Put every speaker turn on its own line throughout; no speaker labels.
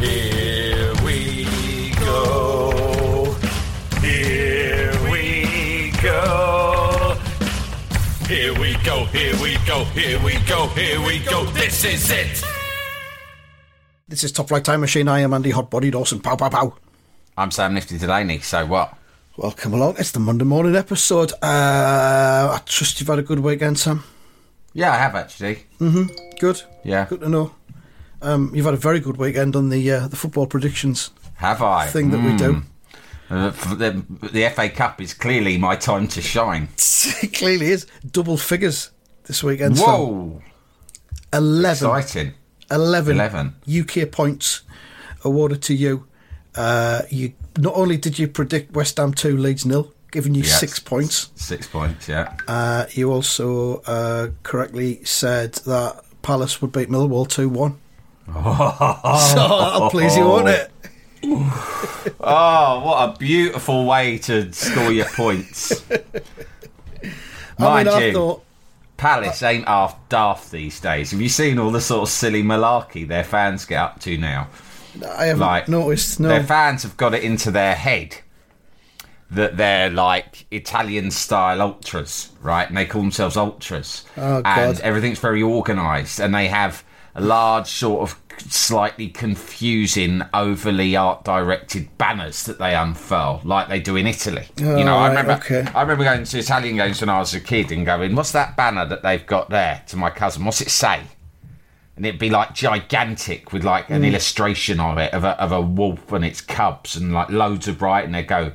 Here we go. Here we go. Here we go. Here we go. Here we go. Here we go. This is it.
This is Top Flight Time Machine. I am Andy Hotbody Dawson. Pow, pow, pow.
I'm Sam Nifty Delaney, so what?
Welcome along. It's the Monday morning episode. Uh, I trust you've had a good weekend, Sam.
Yeah, I have actually. Mhm.
Good.
Yeah.
Good to know. Um, you've had a very good weekend on the uh, the football predictions
Have I?
thing that we do.
Uh, the, the FA Cup is clearly my time to shine.
it clearly is double figures this weekend.
Whoa!
11,
Exciting.
11,
11.
UK points awarded to you. Uh, you not only did you predict West Ham two, Leeds nil, giving you
Yes.
six points.
Six points, yeah.
Uh, you also uh, correctly said that Palace would beat Millwall 2 1. so that'll please you, won't it?
Oh, what a beautiful way to score your points.
I
Mind
mean,
you,
thought,
Palace ain't half daft these days. Have you seen all the sort of silly malarkey their fans get up to now?
I haven't
Like,
noticed, no.
Their fans have got it into their head that they're like Italian style ultras, right? And they call themselves ultras.
Oh,
and everything's very organised. And they have large, sort of slightly confusing, overly art directed banners that they unfurl, like they do in Italy.
Oh,
you know, I remember
okay.
I remember going to Italian games when I was a kid and going, What's that banner that they've got there to my cousin? What's it say? and it'd be like gigantic with like
Mm.
an illustration of it of a, of a wolf and its cubs and like loads of bright and they go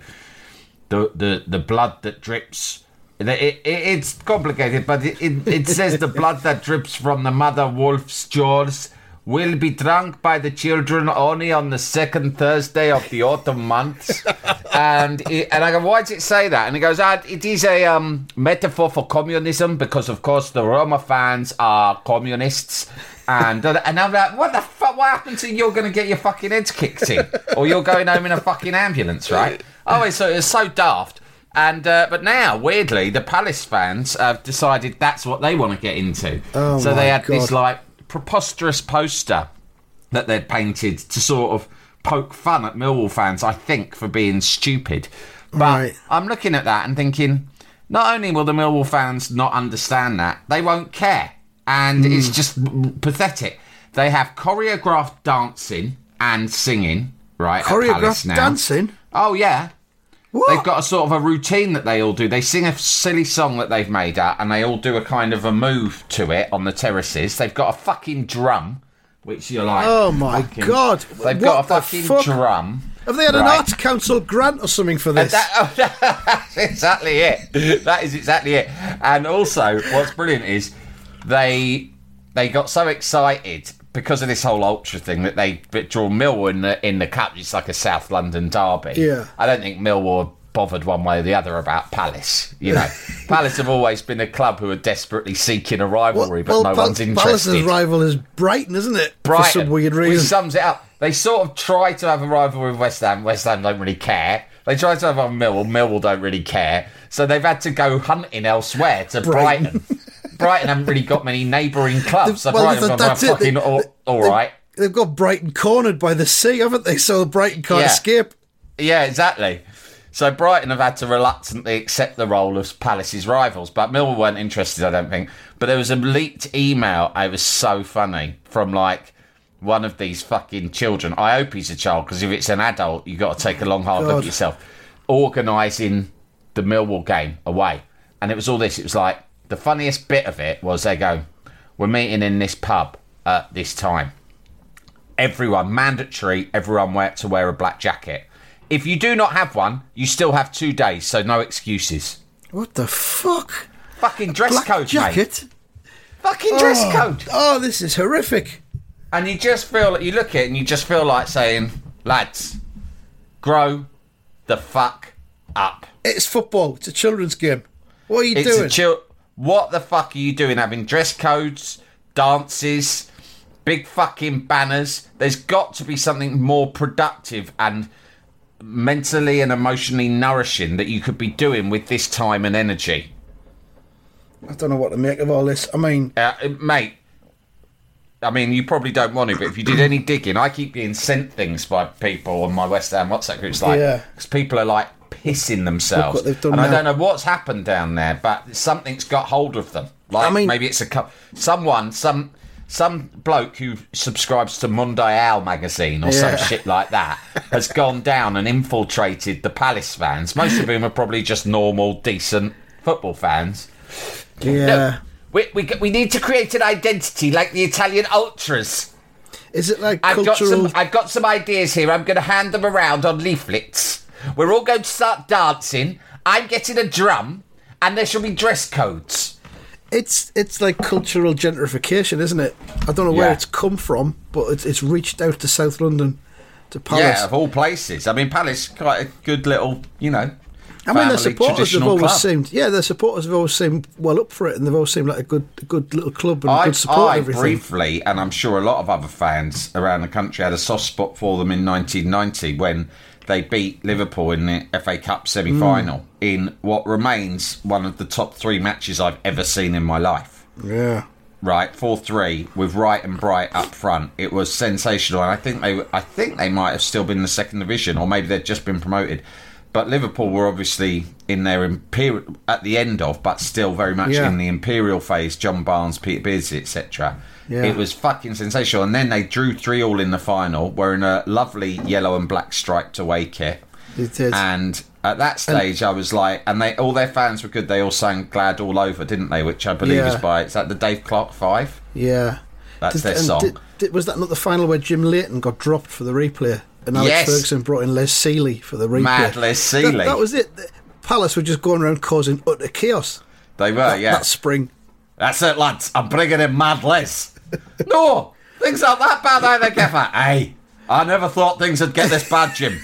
the the the blood that drips it, it, it's complicated but it, it, says the blood that drips from the mother wolf's jaws will be drunk by the children only on the second Thursday of the autumn months. and and I go, why does it say that? And he goes, ah, it is a um, metaphor for communism because, of course, the Roma fans are communists. And and I'm like, what the fuck? What happens to you're going to get your fucking heads kicked in, or you're going home in a fucking ambulance, right? Oh, so it's so daft. And uh, but now, weirdly, the Palace fans have decided that's what they want to get into.
Oh
so they had this like preposterous poster that they'd painted to sort of poke fun at Millwall fans, I think, for being stupid. But
Right.
I'm looking at that and thinking, not only will the Millwall fans not understand that, they won't care. And
Hmm.
it's just pathetic. They have choreographed dancing and singing, right?
choreographed dancing.
Oh, yeah.
What?
They've got a sort of a routine that they all do. They sing a silly song that they've made up, and they all do a kind of a move to it on the terraces. They've got a fucking drum, which you're like,
Oh my
fucking-
God.
They've
What
got a fucking
fuck?
drum.
Have they had an
right?
Arts Council grant or something for this?
That- oh, that's exactly it. That is exactly it. And also, what's brilliant is they they got so excited because of this whole ultra thing that they draw Millwall in the in the cup. It's like a South London derby.
Yeah.
I don't think Millwall bothered one way or the other about Palace. You know, Palace have always been a club who are desperately seeking a rivalry, but no
Pal-
one's interested.
Palace's rival is Brighton, isn't it?
Brighton,
For some weird
Which
reason.
sums it up. They sort of try to have a rivalry with West Ham. West Ham don't really care. They try to have a Millwall. Millwall don't really care. So they've had to go hunting elsewhere to
Brighton.
Brighton. Brighton haven't really got many neighbouring clubs. So
Well,
Brighton
that- that's it.
fucking
They-
all,
they-
all
they-
right.
They've got Brighton cornered by the sea, haven't they? So Brighton can't
Yeah.
escape.
Yeah, exactly. So Brighton have had to reluctantly accept the role of Palace's rivals, but Millwall weren't interested, I don't think. But there was a leaked email. It was so funny from like one of these fucking children. I hope he's a child because if it's an adult, you've got to take a long hard look at yourself. Organising the Millwall game away, and it was all this. It was like the funniest bit of it was they go, "We're meeting in this pub at this time." everyone mandatory everyone wear to wear a black jacket if you do not have one you still have two days so no excuses
What the fuck?
fucking dress
Black
code mate
jacket?
fucking dress
oh,
code
Oh, this is horrific.
and you just feel like you look at it and you just feel like saying, lads, grow the fuck up.
It's football. It's a children's game. What are you
It's
doing?
a chill. What the fuck are you doing? Having dress codes, dances, big fucking banners. There's got to be something more productive and mentally and emotionally nourishing that you could be doing with this time and energy.
I don't know what to make of all this. I mean,
Uh, mate, I mean, you probably don't want to, but if you did any digging, I keep being sent things by people on my West Ham WhatsApp groups, like,
Yeah.
because people are like pissing themselves.
what they've done
and I don't know what's happened down there, but something's got hold of them. Like,
I mean-
maybe it's a someone, some some bloke who subscribes to Mundial magazine or some shit like that has gone down and infiltrated the Palace fans. Most of whom are probably just normal, decent football fans.
yeah.
No, we, we, we need to create an identity like the Italian ultras.
Is it like
I've got
cultural?
some. I've got some ideas here. I'm going to hand them around on leaflets. We're all going to start dancing. I'm getting a drum, and there shall be dress codes.
It's it's like cultural gentrification, isn't it? I don't know where
Yeah.
it's come from, but it's, it's reached out to South London, to Palace.
Yeah, of all places. I mean, Palace quite a good little, you know.
I mean, their supporters have always
club.
seemed, yeah, their supporters have always seemed well up for it, and they've always seemed like a good, a good little club and
I,
good support.
I
everything.
briefly, and I'm sure a lot of other fans around the country had a soft spot for them in 1990 when they beat Liverpool in the FA Cup semi-final
Mm.
in what remains one of the top three matches I've ever seen in my life.
yeah,
Right, four three with Wright and Bright up front. It was sensational, and I think they, I think they might have still been in the second division, or maybe they'd just been promoted. But Liverpool were obviously in their imperial at the end of, but still very much
Yeah.
in the imperial phase. John Barnes, Peter Beardsley, etc.
Yeah.
It was fucking sensational, and then they drew three all in the final, wearing a lovely yellow and black striped away kit.
it did.
And at that stage, I was like, and they all their fans were good. They all sang "Glad All Over," didn't they? Which I believe is by is that the Dave Clark Five?
yeah,
That's
Did-
their song.
Did, did- was that not the final where Jim Leighton got dropped for the replay, and Alex
Yes.
Ferguson brought in Les Sealey for the replay?
Mad Les Sealey.
That, that was it. The- Palace were just going around causing utter chaos.
They were,
that,
yeah.
that spring.
That's it, lads. I'm bringing in Mad Les. no, things aren't that bad either, Gaffer. Hey, I never thought things would get this bad, Jim.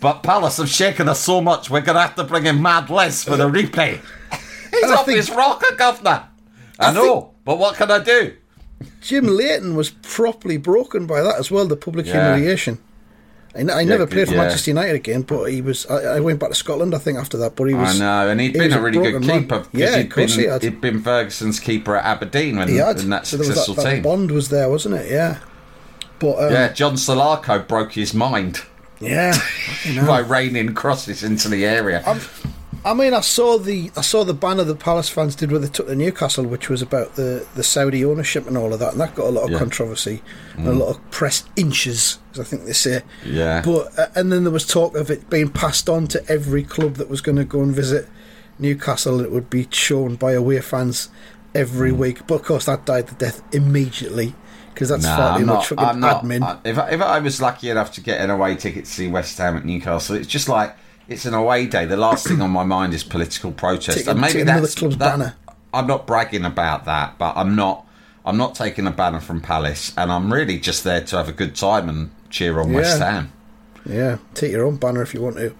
But Palace have shaken us so much, we're going to have to bring in Mad Les for the replay. He's off
think-
his rocker, governor. I,
I
know,
think-
but what can I do?
Jim Leighton was properly broken by that as well. The public
Yeah.
humiliation. I, n- I never played for
yeah.
Manchester United again, but he was. I, I went back to Scotland, I think, after that. But he was.
I know, and he'd
he
been
was
a really good keeper. man.
Yeah,
he'd
of course
been,
he had.
He'd been Ferguson's keeper at Aberdeen when,
He had.
in that
so
successful
that, that
team.
bond was there, wasn't it? Yeah. But um,
Yeah, John Salako broke his mind
yeah.
by raining crosses into the area.
I mean, I saw the I saw the banner the Palace fans did where they took the Newcastle, which was about the, the Saudi ownership and all of that, and that got a lot of
Yeah. Mm.
controversy and a lot of press inches, as I think they say.
Yeah.
But uh, and then there was talk of it being passed on to every club that was going to go and visit Newcastle. It would be shown by away fans every
Mm.
week, but of course that died to death immediately because that's
Nah,
far too much fucking admin.
I- if, I, if I was lucky enough to get an away ticket to see West Ham at Newcastle, it's just like it's an away day. The last thing on my mind is political protest,
Take-
and maybe that's
club's
that-
banner.
I'm not bragging about that, but I'm not. I'm not taking a banner from Palace, and I'm really just there to have a good time and cheer on West
Yeah.
Ham.
yeah, take your own banner if you want to.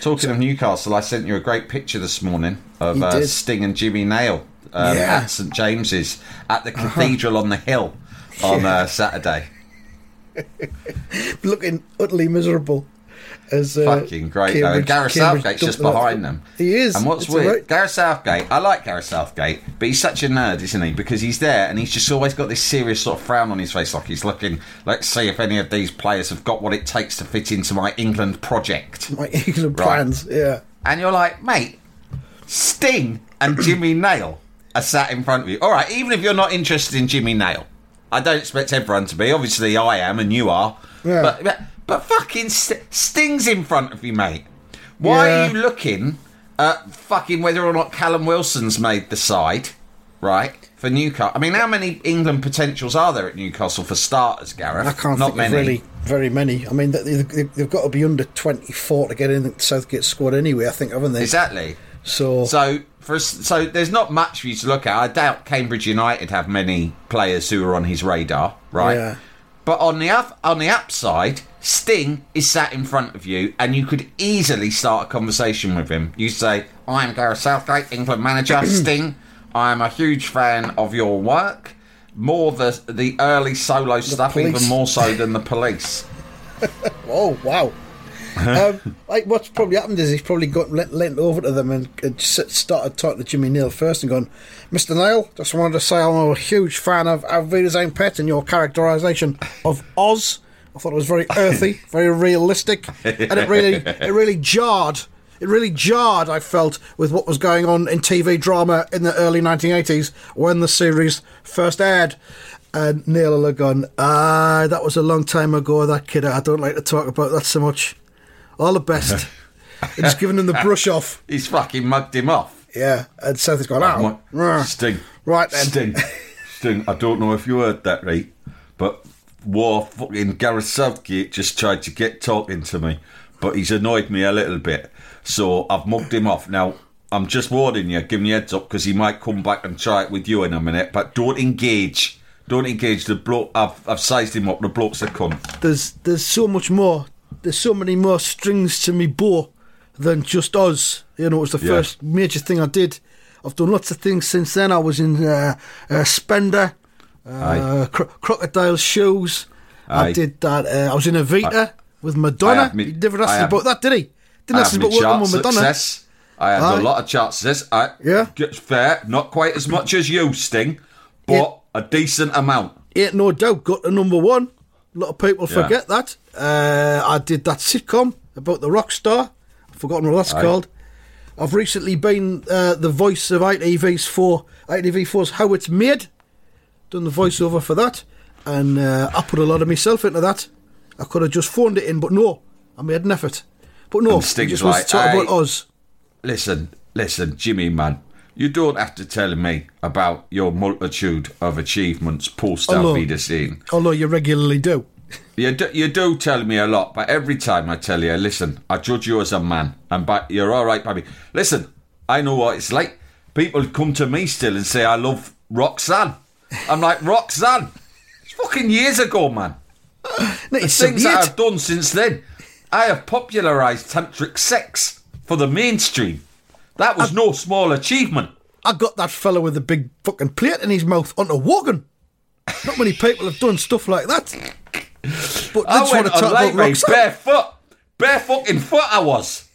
Talking of Newcastle, I sent you a great picture this morning of uh. Sting and Jimmy Nail um,
Yeah. Uh-huh.
at St James's at the Cathedral on the Hill on uh, Saturday.
looking utterly miserable. As uh,
Fucking great. though. Gareth
Cambridge
Southgate's just behind them.
He is.
And what's
It's
weird,
alright.
Gareth Southgate, I like Gareth Southgate, but he's such a nerd, isn't he? Because he's there and he's just always got this serious sort of frown on his face, like he's looking, let's see if any of these players have got what it takes to fit into my England project.
My England
Right.
plans, yeah.
And you're like, mate, Sting and Jimmy Nail are sat in front of you. All right, even if you're not interested in Jimmy Nail, I don't expect everyone to be. Obviously, I am, and you are.
Yeah.
But, but but fucking St- Sting's in front of you, mate. Why
Yeah.
are you looking at fucking whether or not Callum Wilson's made the side, right? For Newcastle, I mean, how many England potentials are there at Newcastle for starters, Gareth?
I can't
Not
think
many.
of really very many. I mean, they- they- they've got to be under 24 to get in the Southgate squad anyway, I think, haven't they?
Exactly.
So,
So for so there's not much for you to look at. I doubt Cambridge United have many players who are on his radar, right?
Yeah.
But on the up, on the upside, Sting is sat in front of you, and you could easily start a conversation with him. You say, "I'm Gareth Southgate, England manager. Sting, I'm a huge fan of your work. More the the early solo stuff,
police.
even more so than the police."
Oh wow! um, like what's probably happened is he's probably got lent, lent over to them and, and started talking to Jimmy Nail first and gone, Mr. Nail, just wanted to say I'm a huge fan of Auf Wiedersehen Pet and your characterisation of Oz. I thought it was very earthy, very realistic, and it really it really jarred. It really jarred. I felt with what was going on in TV drama in the early 1980s when the series first aired. And Nail will have gone, ah, that was a long time ago, that kid. I don't like to talk about that so much. All the best. and just giving him the brush off.
He's fucking mugged him off.
Yeah. And Seth has gone, oh,
My- Sting.
Right then.
Sting. Sting. I don't know if you heard that right, but War fucking Gareth Southgate just tried to get talking to me, but he's annoyed me a little bit. So I've mugged him off. Now, I'm just warning you, giving you heads up, because he might come back and try it with you in a minute, but don't engage. Don't engage the bloke. I've, I've sized him up. The bloke's a cunt.
there's there's so much more. There's so many more strings to me bow than just us. You know, it was the
Yeah.
first major thing I did. I've done lots of things since then. I was in uh, uh, Spender, uh, Cro- Crocodile Shoes. I did that. Uh, I was in Evita with Madonna.
me-
he never asked
I have-
about that, did he? Didn't
I
ask about working with Madonna.
success. I had
Aye.
a lot of chart success. I,
Yeah.
Fair. Not quite as much as you, Sting, but a decent amount.
Ain't no doubt got to number one. A lot of people
Yeah.
forget that. Uh, I did that sitcom about the rock star. I've forgotten what that's called. I've recently been uh, the voice of ITV's for ITV4's How It's Made. Done the voiceover for that, and uh, I put a lot of myself into that. I could have just phoned it in, but no, I made an effort. But no,
And Sting's
just wants to
like,
talk about us.
Listen, listen, Jimmy, man. You don't have to tell me about your multitude of achievements post
Auf
Wiedersehen scene.
Although you regularly do.
You do, you do tell me a lot, but every time I tell you, listen, I judge you as a man, and but you're all right, baby. Listen, I know what it's like. People come to me still and say I love Roxanne. I'm like Roxanne. It's fucking years ago, man. The things that I've done since then, I have popularised tantric sex for the mainstream. That was no small achievement.
I got that fella with the big fucking plate in his mouth on onto Wogan. Not many people have done stuff like that. But
I went
to talk
on
about
late barefoot, bare fucking foot. I was.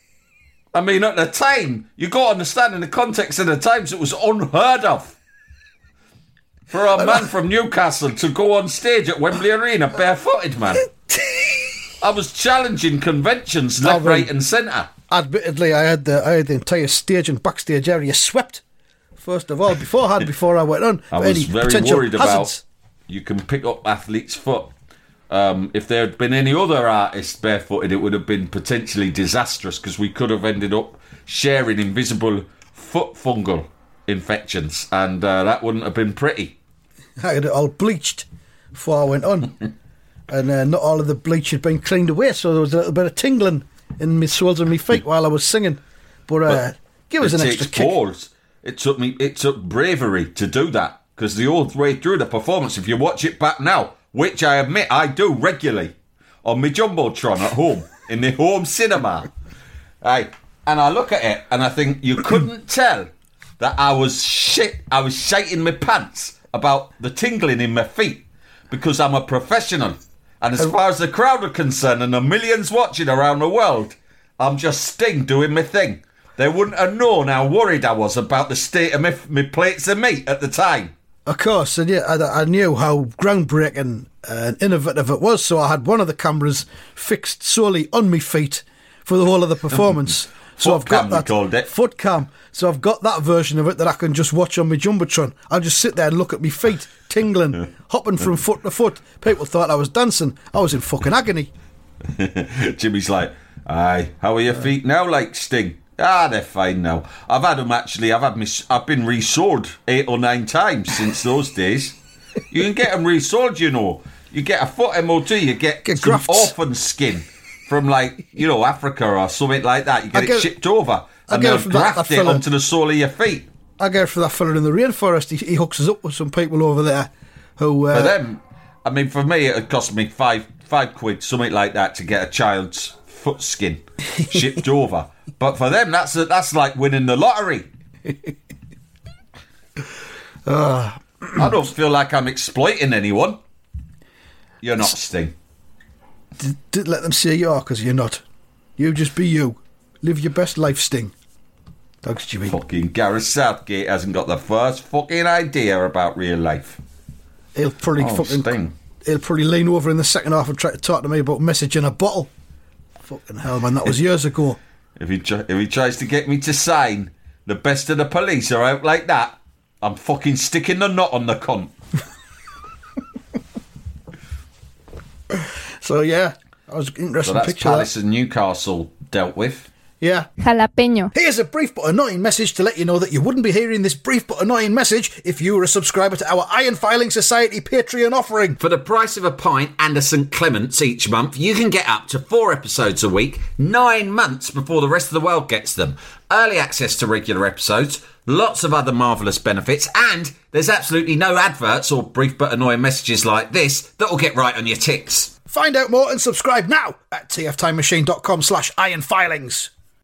I mean, at the time, you got to understand in the context of the times, it was unheard of for a man from Newcastle to go on stage at Wembley Arena barefooted, man. I was challenging conventions left, right, and centre.
Admittedly, I had the I had the entire stage and backstage area swept. First of all, beforehand, before I went on,
I was
any
very worried
hazards.
about you can pick up athlete's foot. Um, if there had been any other artists barefooted, it would have been potentially disastrous because we could have ended up sharing invisible foot fungal infections, and uh, that wouldn't have been pretty.
I had it all bleached before I went on, and uh, not all of the bleach had been cleaned away, so there was a little bit of tingling in my soles and my feet while I was singing. But, uh, give us an extra kick.
balls. It took me. It took bravery to do that because the whole way through the performance, if you watch it back now, which I admit I do regularly on my jumbotron at home in the home cinema, Aye. And I look at it and I think you couldn't tell that I was shit. I was shiting my pants about the tingling in my feet because I'm a professional. And as far as the crowd are concerned and the millions watching around the world, I'm just Sting doing my thing. They wouldn't have known how worried I was about the state of my, my plates of meat at the time.
Of course, and yeah, I, I knew how groundbreaking uh, and innovative it was, so I had one of the cameras fixed solely on my feet for the whole of the performance. so I've got that
called it.
foot cam. So I've got that version of it that I can just watch on my jumbotron. I'll just sit there and look at my feet tingling, hopping from foot to foot. People thought I was dancing. I was in fucking agony.
Jimmy's like, aye, how are your feet now, like Sting? Ah, they're fine now. I've had them actually. I've had me. I've been resold eight or nine times since those days. You can get them resold, you know. You get a foot MOT, you get,
Get
some orphan skin from like you know Africa or something like that. You get
I
it shipped over, and
get
they'll
from that- that
graft it onto the sole of your feet.
I go for that fella in the rainforest. He, he hooks us up with some people over there who. Uh,
For them, I mean, for me, it would cost me five five quid, something like that, to get a child's foot skin shipped over. But for them, that's that's like winning the lottery. I don't feel like I'm exploiting anyone. You're not Sting.
D- d- let them say you are, because you're not. You just be you. Live your best life, Sting. Thanks, Jimmy.
Fucking Gareth Southgate hasn't got the first fucking idea about real life.
He'll probably
Oh,
fucking.
Sting.
He'll probably lean over in the second half and try to talk to me about message in a bottle. Fucking hell, man, that was years ago.
If he tr- if he tries to get me to sign the best of the police are out like that, I'm fucking sticking the knot on the cunt.
So yeah, that was an
So that's
picture.
Palace
that.
and Newcastle dealt with.
Yeah.
Jalapeño.
Here's a brief but annoying message to let you know that you wouldn't be hearing this brief but annoying message if you were a subscriber to our Iron Filing Society Patreon offering.
For the price of a pint and a St. Clement's each month, you can get up to four episodes a week, nine months before the rest of the world gets them. Early access to regular episodes, lots of other marvellous benefits, and there's absolutely no adverts or brief but annoying messages like this that'll get right on your tits.
Find out more and subscribe now at tftimemachine.com slash ironfilings.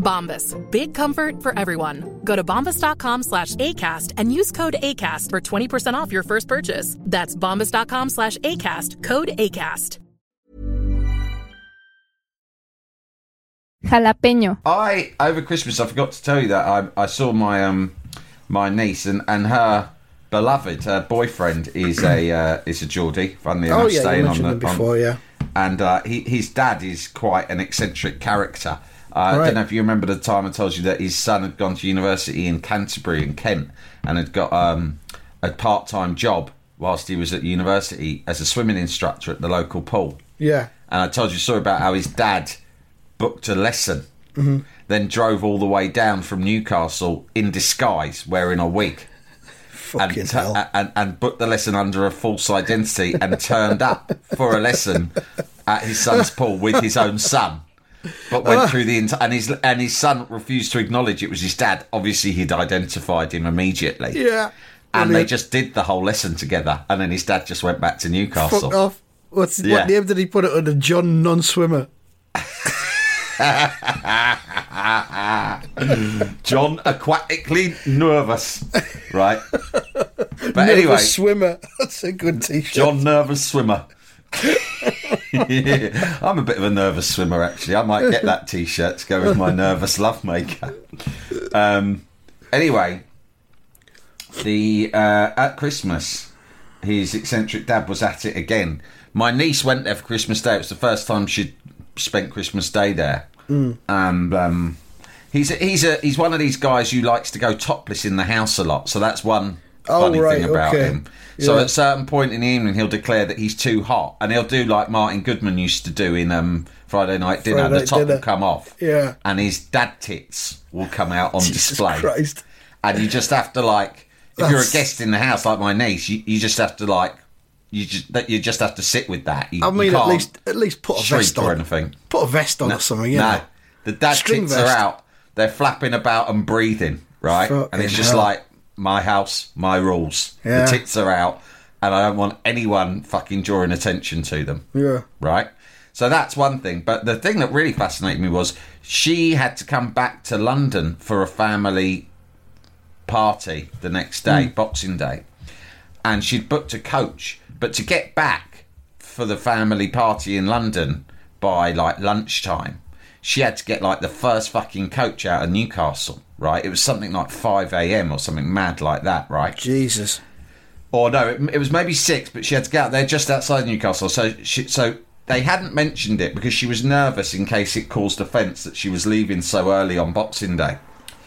Bombas. Big comfort for everyone. Go to bombas.com slash ACAST and use code ACAST for 20% off your first purchase. That's bombas.com slash ACAST. Code ACAST.
Jalapeño.
I over Christmas I forgot to tell you that I, I saw my um my niece and, and her beloved her boyfriend is a uh, is a Geordie. Funnily
Oh
enough,
yeah, you
staying on
mentioned
the
them before,
on,
yeah.
And uh, he, his dad is quite an eccentric character. Uh, I don't know if you remember the time I told you that his son had gone to university in Canterbury in Kent and had got um, a part time job whilst he was at university as a swimming instructor at the local pool.
Yeah.
And I told you a story about how his dad booked a lesson,
Mhm.
then drove all the way down from Newcastle in disguise, wearing a wig. And,
hell.
and and booked the lesson under a false identity and turned up for a lesson at his son's pool with his own son. But went ah. through the entire and his and his son refused to acknowledge it was his dad. Obviously, he'd identified him immediately.
Yeah.
and they just did the whole lesson together. And then his dad just went back to Newcastle.
Fuck off. What's
Yeah.
what name did he put it under? John Non-Swimmer.
John aquatically nervous, right? But
Nervous
anyway,
Swimmer. That's a good T-shirt.
John nervous swimmer. I'm a bit of a nervous swimmer, actually. I might get that T-shirt to go with my nervous lovemaker. Um, anyway, the uh, at Christmas, his eccentric dad was at it again. My niece went there for Christmas Day. It was the first time she'd spent Christmas Day there,
Mm.
and um, he's a, he's a he's one of these guys who likes to go topless in the house a lot. So that's one
Oh,
funny
right,
thing about
okay.
him. So
Yeah.
at a certain point in the evening, he'll declare that he's too hot, and he'll do like Martin Goodman used to do in um, Friday Night Dinner.
Friday
the top
Dinner.
will come off,
Yeah.
and his dad tits will come out on display.
Christ.
And you just have to like If you're a guest in the house like my niece, you, you just have to like you just that you just have to sit with that. You,
I mean, at least at least put a vest
or
on.
anything.
Put a vest on or something. You
no, the dad
String
tits are out. They're flapping about and breathing, right? and it's just
hell.
like my house, my rules.
Yeah.
The tits are out, and I don't want anyone fucking drawing attention to them
Yeah.
right? So that's one thing. But the thing that really fascinated me was she had to come back to London for a family party the next day, hmm. Boxing Day, and she'd booked a coach. But to get back for the family party in London by like lunchtime, she had to get like the first fucking coach out of Newcastle, right? It was something like 5 a.m. or something mad like that, right?
Jesus.
or no, it, it was maybe six, but she had to get out there just outside Newcastle. So she, so they hadn't mentioned it because she was nervous in case it caused offence that she was leaving so early on Boxing Day.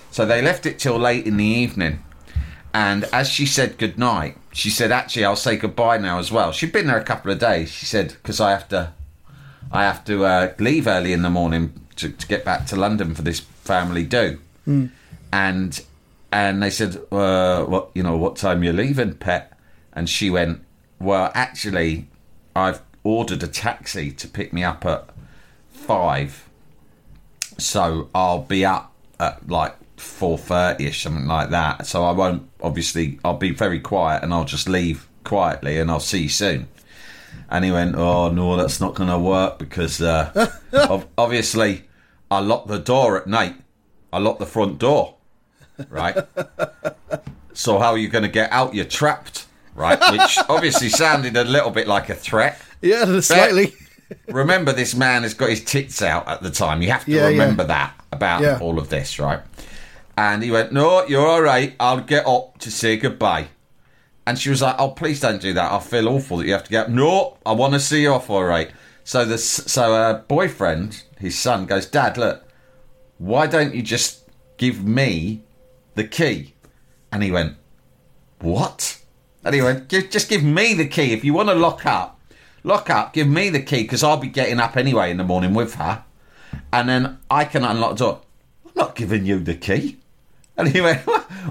So they left it till late in the evening. And as she said goodnight, she said, "Actually, I'll say goodbye now as well." She'd been there a couple of days. She said, "Because I have to, I have to uh, leave early in the morning to, to get back to London for this family do." and and they said, uh, "What you know? What time you're leaving, pet?" And she went, "Well, actually, I've ordered a taxi to pick me up at five, so I'll be up at like four thirty ish, something like that. So I won't. Obviously, I'll be very quiet, and I'll just leave quietly, and I'll see you soon." And he went, "Oh no, that's not going to work because uh, obviously I lock the door at night. I lock the front door, right? so how are you going to get out? You're trapped, right? Which obviously sounded a little bit like a threat.
Yeah, slightly.
Remember, this man has got his tits out at the time. You have to
Yeah, yeah.
remember that about
Yeah.
all of this, right? And he went, "No, you're all right. I'll get up to say goodbye." And she was like, "Oh, please don't do that. I feel awful that you have to get up." No, I want to see you off all right. So the so her boyfriend, his son, goes, "Dad, look, why don't you just give me the key?" And he went, "What?" And he went, "Just give me the key. If you want to lock up, lock up. Give me the key because I'll be getting up anyway in the morning with her, and then I can unlock the door." I'm not giving you the key. And he went,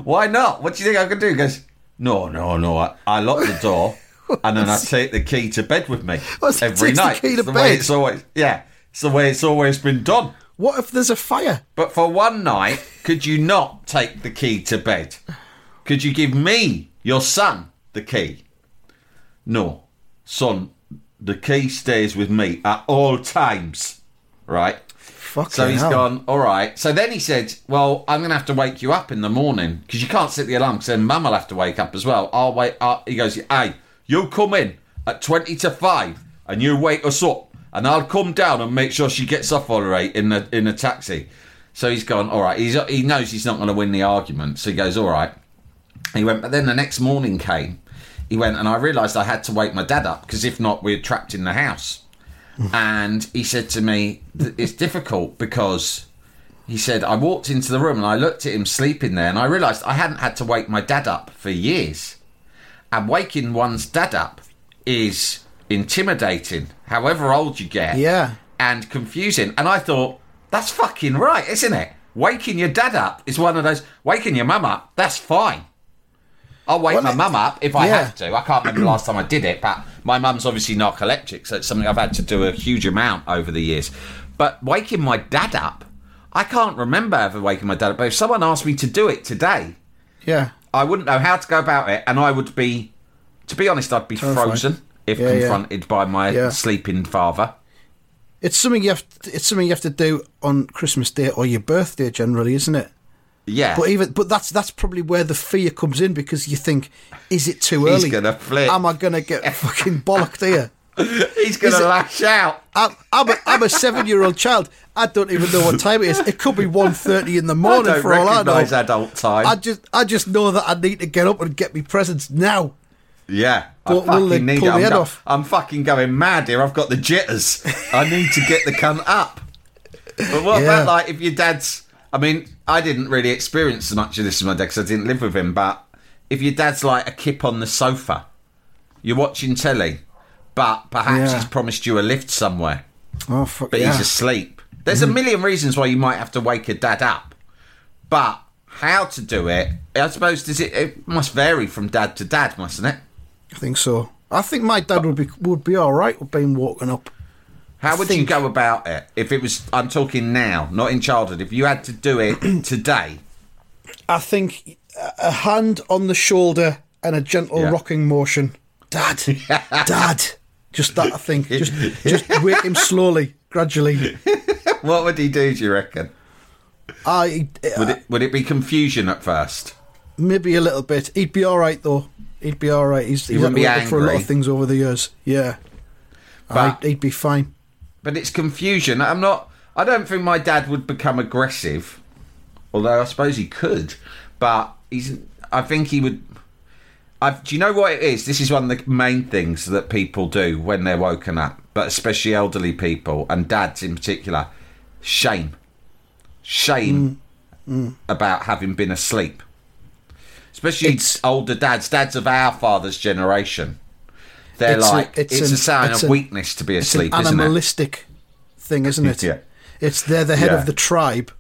"Why not? What do you think I can do?" He goes, "No, no, no. I, I lock the door, and then I take the key to bed with me
What's
every
takes the
night.
key to
the way it's always, yeah, it's the way it's always been done."
What if there's a fire?
But for one night, could you not take the key to bed? Could you give me, your son, the key? No. Son, the key stays with me at all times. Right?
Fuck
So he's gone, all right. So then he said, well, I'm going to have to wake you up in the morning because you can't set the alarm because then mum will have to wake up as well. I'll wait. Uh, he goes, hey, you come in at 20 to 5 and you wake us up and I'll come down and make sure she gets off all right in the, in the taxi. So he's gone, all right. He's, he knows he's not going to win the argument. So he goes, all right. He went, but then the next morning came. He went, and I realised I had to wake my dad up because if not, we're trapped in the house. And he said to me, it's difficult because he said, I walked into the room and I looked at him sleeping there and I realised I hadn't had to wake my dad up for years. And waking one's dad up is intimidating, however old you get.
Yeah.
And confusing. And I thought, that's fucking right, isn't it? Waking your dad up is one of those. Waking your mum up, that's fine. I'll wake
Well,
my mum up if I
yeah.
have to. I can't remember the last time I did it, but my mum's obviously narcoleptic, so it's something I've had to do a huge amount over the years. But waking my dad up, I can't remember ever waking my dad up. But if someone asked me to do it today,
Yeah.
I wouldn't know how to go about it, and I would be, to be honest, I'd be
Terrified.
frozen if
Yeah, yeah.
confronted by my
Yeah.
sleeping father.
It's something you have. To, it's something you have to do on Christmas Day or your birthday, generally, isn't it?
Yeah,
But even but that's that's probably where the fear comes in because you think, is it too
He's
early?
gonna flip.
Am I gonna get fucking bollocked here?
he's gonna
Is it-
lash out.
I'm, I'm a, I'm a seven year old child. I don't even know what time it is. It could be 1.30 in the morning for all I know.
adult time.
I just I just know that I need to get up and get me presents now.
Yeah,
Don't
I
will
fucking need
pull
it. I'm,
head
go-
off?
I'm fucking going mad here. I've got the jitters. I need to get the cunt up. But what
Yeah.
about like if your dad's? I mean, I didn't really experience as much of this with my dad because I didn't live with him. But if your dad's like a kip on the sofa, you're watching telly, but perhaps
Yeah.
he's promised you a lift somewhere,
Oh fuck
but
yeah!
he's asleep. There's a mm-hmm. million reasons why you might have to wake a dad up, but How to do it? I suppose does it? It must vary from dad to dad, mustn't it?
I think so. I think my dad would be would be all right with being woken up.
How would you go about it if it was? I'm talking now, not in childhood. If you had to do it today,
I think a- hand on the shoulder and a gentle
Yeah.
rocking motion. Dad, dad. Just that, I think. Just, just wake him slowly, gradually.
what would he do? Do you reckon?
I
Would uh, it would it be confusion at first?
maybe a little bit. He'd be all right though. He'd be all right. He's, he's had
wouldn't be
up for a lot of things over the years. Yeah,
But-
I'd- he'd be fine.
But it's confusion. I'm not. I don't think my dad would become aggressive, although I suppose he could. But he's. I think he would. I've, do you know what it is? This is one of the main things that people do when they're woken up, but especially elderly people and dads in particular. Shame, shame mm. Mm. about having been asleep. Especially
It's-
older dads, dads of our father's generation. They're
It's a- it's
it's,
an-
a sign
it's
of
an-
weakness to be
It's
asleep,
an
isn't it?
animalistic thing, isn't it?
Yeah.
It's they're the head
Yeah.
of the tribe,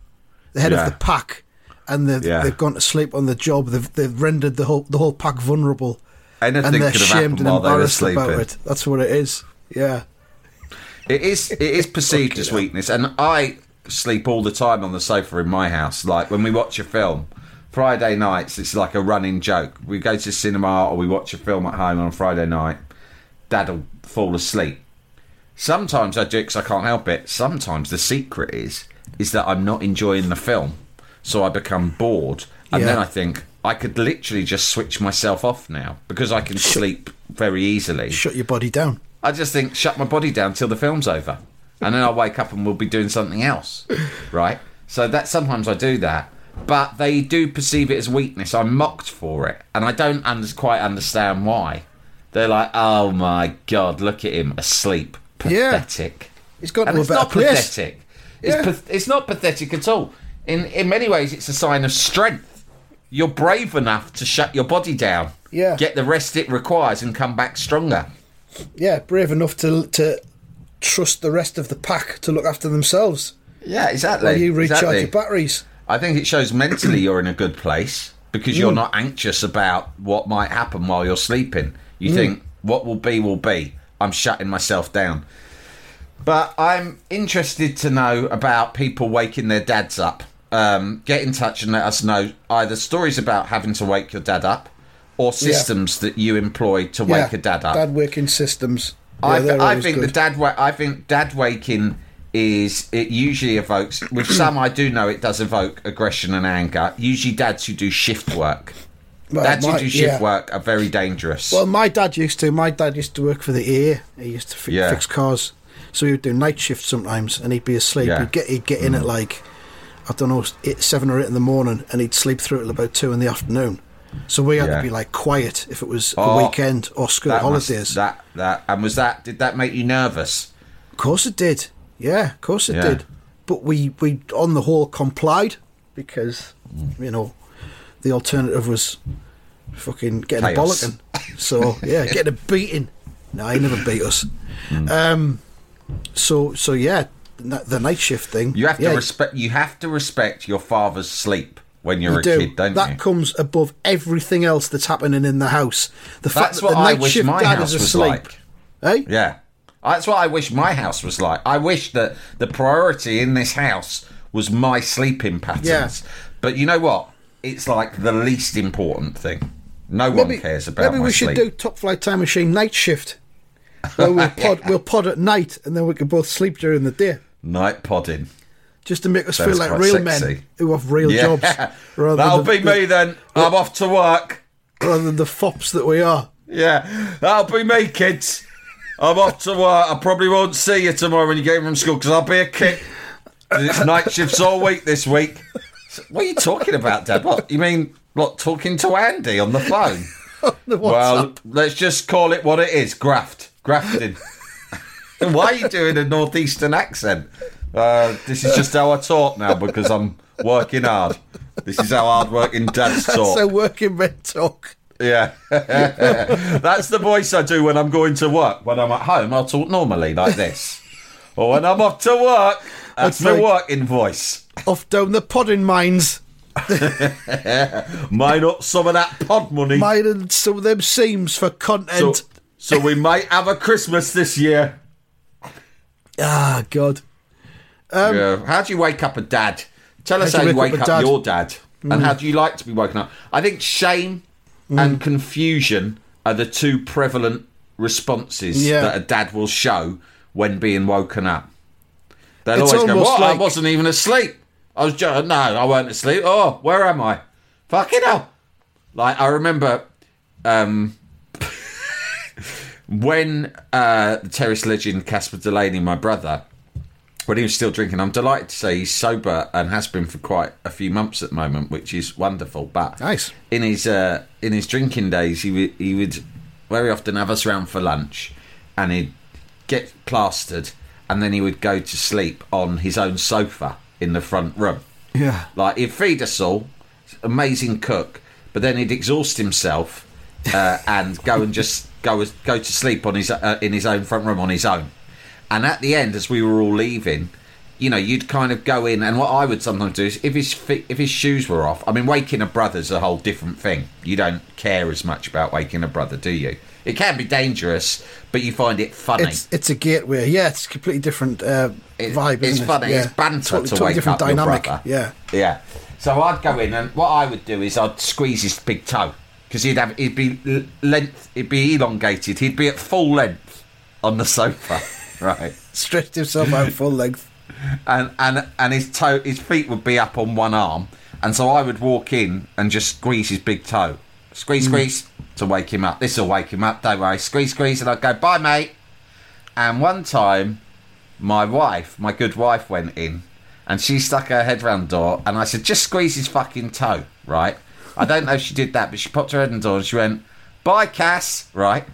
the head
Yeah.
of the pack, and they've,
Yeah.
they've gone to sleep on the job. They've, they've rendered the whole the whole pack vulnerable,
Anything
and they're shamed and
while they were
embarrassed about it. That's what it is. Yeah.
It is it is perceived as weakness, and I sleep all the time on the sofa in my house. Like when we watch a film, Friday nights, it's like a running joke. We go to cinema or we watch a film at home on a Friday night. Dad'll fall asleep. Sometimes I do because I can't help it. Sometimes the secret is is that I'm not enjoying the film, so I become bored, and then I think I could literally just switch myself off now because I can sleep very easily.
Shut your body down.
I just think shut my body down till the film's over, and then I'll wake up and we'll be doing something else, right? So that sometimes I do that, but they do perceive it as weakness. I'm mocked for it, and I don't under- quite understand why. They're like, "Oh my god, look at him asleep,
Yeah.
pathetic."
He's got
and it's not pathetic. It's
Yeah.
path- it's not pathetic at all. In in many ways, it's a sign of strength. You're brave enough to shut your body down,
Yeah.
get the rest it requires, and come back stronger.
Yeah, brave enough to to trust the rest of the pack to look after themselves
Yeah, exactly.
while you recharge
exactly.
your batteries.
I think it shows mentally you're in a good place because
Mm.
you're not anxious about what might happen while you're sleeping. You
Mm.
think what will be will be. I'm shutting myself down. But I'm interested to know about people waking their dads up. Um, get in touch and let us know either stories about having to wake your dad up or systems that you employ to
Yeah,
wake a dad up.
Dad waking systems. Yeah,
I, I think
good.
the dad. Wa- I think dad waking is it usually evokes. With some, I do know it does evoke aggression and anger. Usually, dads who do shift work.
Well,
dads
my-
who do shift
yeah.
work are very dangerous.
Well, my dad used to. My dad used to work for the AA. He used to fi-
Yeah.
fix cars, so he would do night shift sometimes, and he'd be asleep.
Yeah. Mm.
He'd get he'd get in at like I don't know eight, seven or eight in the morning, and he'd sleep through till about two in the afternoon. So we had
Yeah.
to be like quiet if it was
Oh,
a weekend or school
that must-
holidays.
that that and was that did that make you nervous?
Of course it did. Yeah, of course it
Yeah.
did. But we, we, on the whole, complied because, you know, the alternative was fucking getting
Chaos.
a bollocking. So, yeah, getting a beating. No, he never beat us.
Hmm.
Um, so, so yeah, the night shift thing.
You have to respect. You have to respect your father's sleep when you're
you
a
do.
kid, don't
that
you?
That comes above everything else that's happening in the house. The fact
That's
that the night shift
my
dad is asleep.
like.
Hey?
Yeah. That's what I wish my house was like. I wish that the priority in this house was my sleeping patterns.
Yeah.
But you know what? It's like the least important thing. No one cares about
it.
maybe
we should do Top Flight Time Machine night shift. Where we'll pod, we'll pod at night, and then we can both sleep during the day,
Night podding.
just to make us
Sounds
feel like real
sexy.
men who have real
Yeah.
jobs, rather
That'll be
the,
me then. I'm off to work.
rather than the fops that we are.
Yeah, that'll be me, kids. I'm off to work. I probably won't see you tomorrow when you get from school because I'll be a kid. It's night shifts all week this week. What are you talking about, Dad? What you mean? What talking to Andy on the phone?
The
well, let's just call it what it is: graft, grafting. Why are you doing a northeastern accent? Uh, this is just how I talk now because I'm working hard. This is how hard working dads talk.
so working men talk.
Yeah. That's the voice I do when I'm going to work. When I'm at home, I'll talk normally like this. Or when I'm off to work, that's my working voice.
Off down the podding mines.
Mine up some of that pod money.
Mining some of them seams for content.
so we might have a Christmas this year.
ah, God. Um,
yeah. How do you wake up a dad? Tell us
How
how you
wake up
up, your dad.
Mm.
And how do you like to be woken up? I think shame and confusion are the two prevalent responses
Yeah.
that a dad will show when being woken up. They'll
It's
always go, What? I wasn't even asleep. I was just, no, I weren't asleep. Oh, where am I? Fucking hell. Like, I remember um, when uh, the terrorist legend Casper Delaney, my brother, when he was still drinking, I'm delighted to say he's sober and has been for quite a few months at the moment, which is wonderful. But
Nice.
in his uh, in his drinking days, he would he would very often have us round for lunch, and he'd get plastered, and then he would go to sleep on his own sofa in the front room.
Yeah.
Like he'd feed us all, amazing cook, but then he'd exhaust himself uh, and go and just go go to sleep on his uh, in his own front room on his own. And at the end, as we were all leaving, you know, you'd kind of go in, and what I would sometimes do is if his feet, if his shoes were off. I mean, waking a brother's a whole different thing. You don't care as much about waking a brother, do you? It can be dangerous, but you find it funny.
It's it's a gateway. Yeah, it's a completely different uh,
It-
vibe.
It's
isn't
funny.
It? Yeah.
It's banter
Totally-
to
totally
wake
different
up
dynamic.
your brother.
Yeah.
yeah. So I'd go in, and what I would do is I'd squeeze his big toe because he'd have he'd be length, he'd be elongated. He'd be at full length on the sofa, right?
Stretched himself out full length.
and and and his toe, his feet would be up on one arm, and so I would walk in and just squeeze his big toe, squeeze, mm. squeeze to wake him up. This will wake him up. Don't worry, squeeze, squeeze, and I'd go bye, mate. And one time, my wife, my good wife, went in, and she stuck her head round the door, and I said, just squeeze his fucking toe, right? I don't know if she did that, but she popped her head in the door and she went, bye, Cass, right?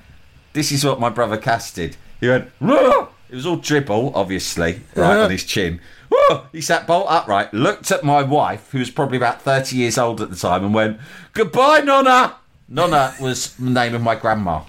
This is what my brother Cass did. He went, "Whoa!" it was all dribble, obviously, right on his chin. Whoa! He sat bolt upright, looked at my wife, who was probably about 30 years old at the time, and went, Goodbye, Nonna! Nonna was the name of my grandma.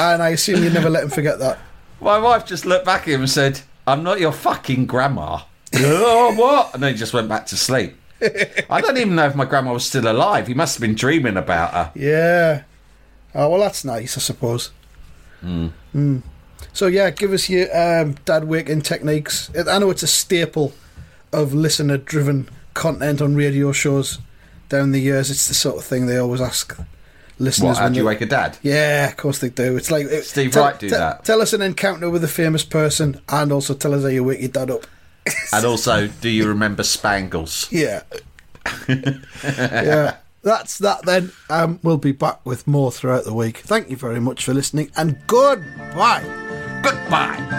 And I assume you never let him forget that.
My wife just looked back at him and said, I'm not your fucking grandma. oh, what? And then he just went back to sleep. I don't even know if my grandma was still alive. He must have been dreaming about her.
Yeah. Oh well, that's nice, I suppose. Mm. So yeah, give us your um, dad waking techniques. I know it's a staple of listener-driven content on radio shows down the years. It's the sort of thing they always ask listeners.
What, how do you
they-
wake a dad?
Yeah, of course they do. It's like it-
Steve
tell-
Wright do
te-
that.
Tell us an encounter with a famous person, and also tell us how you wake your dad up.
And also, do you remember Spangles?
Yeah. yeah. That's that then. Um, we'll be back with more throughout the week. Thank you very much for listening and goodbye.
Goodbye.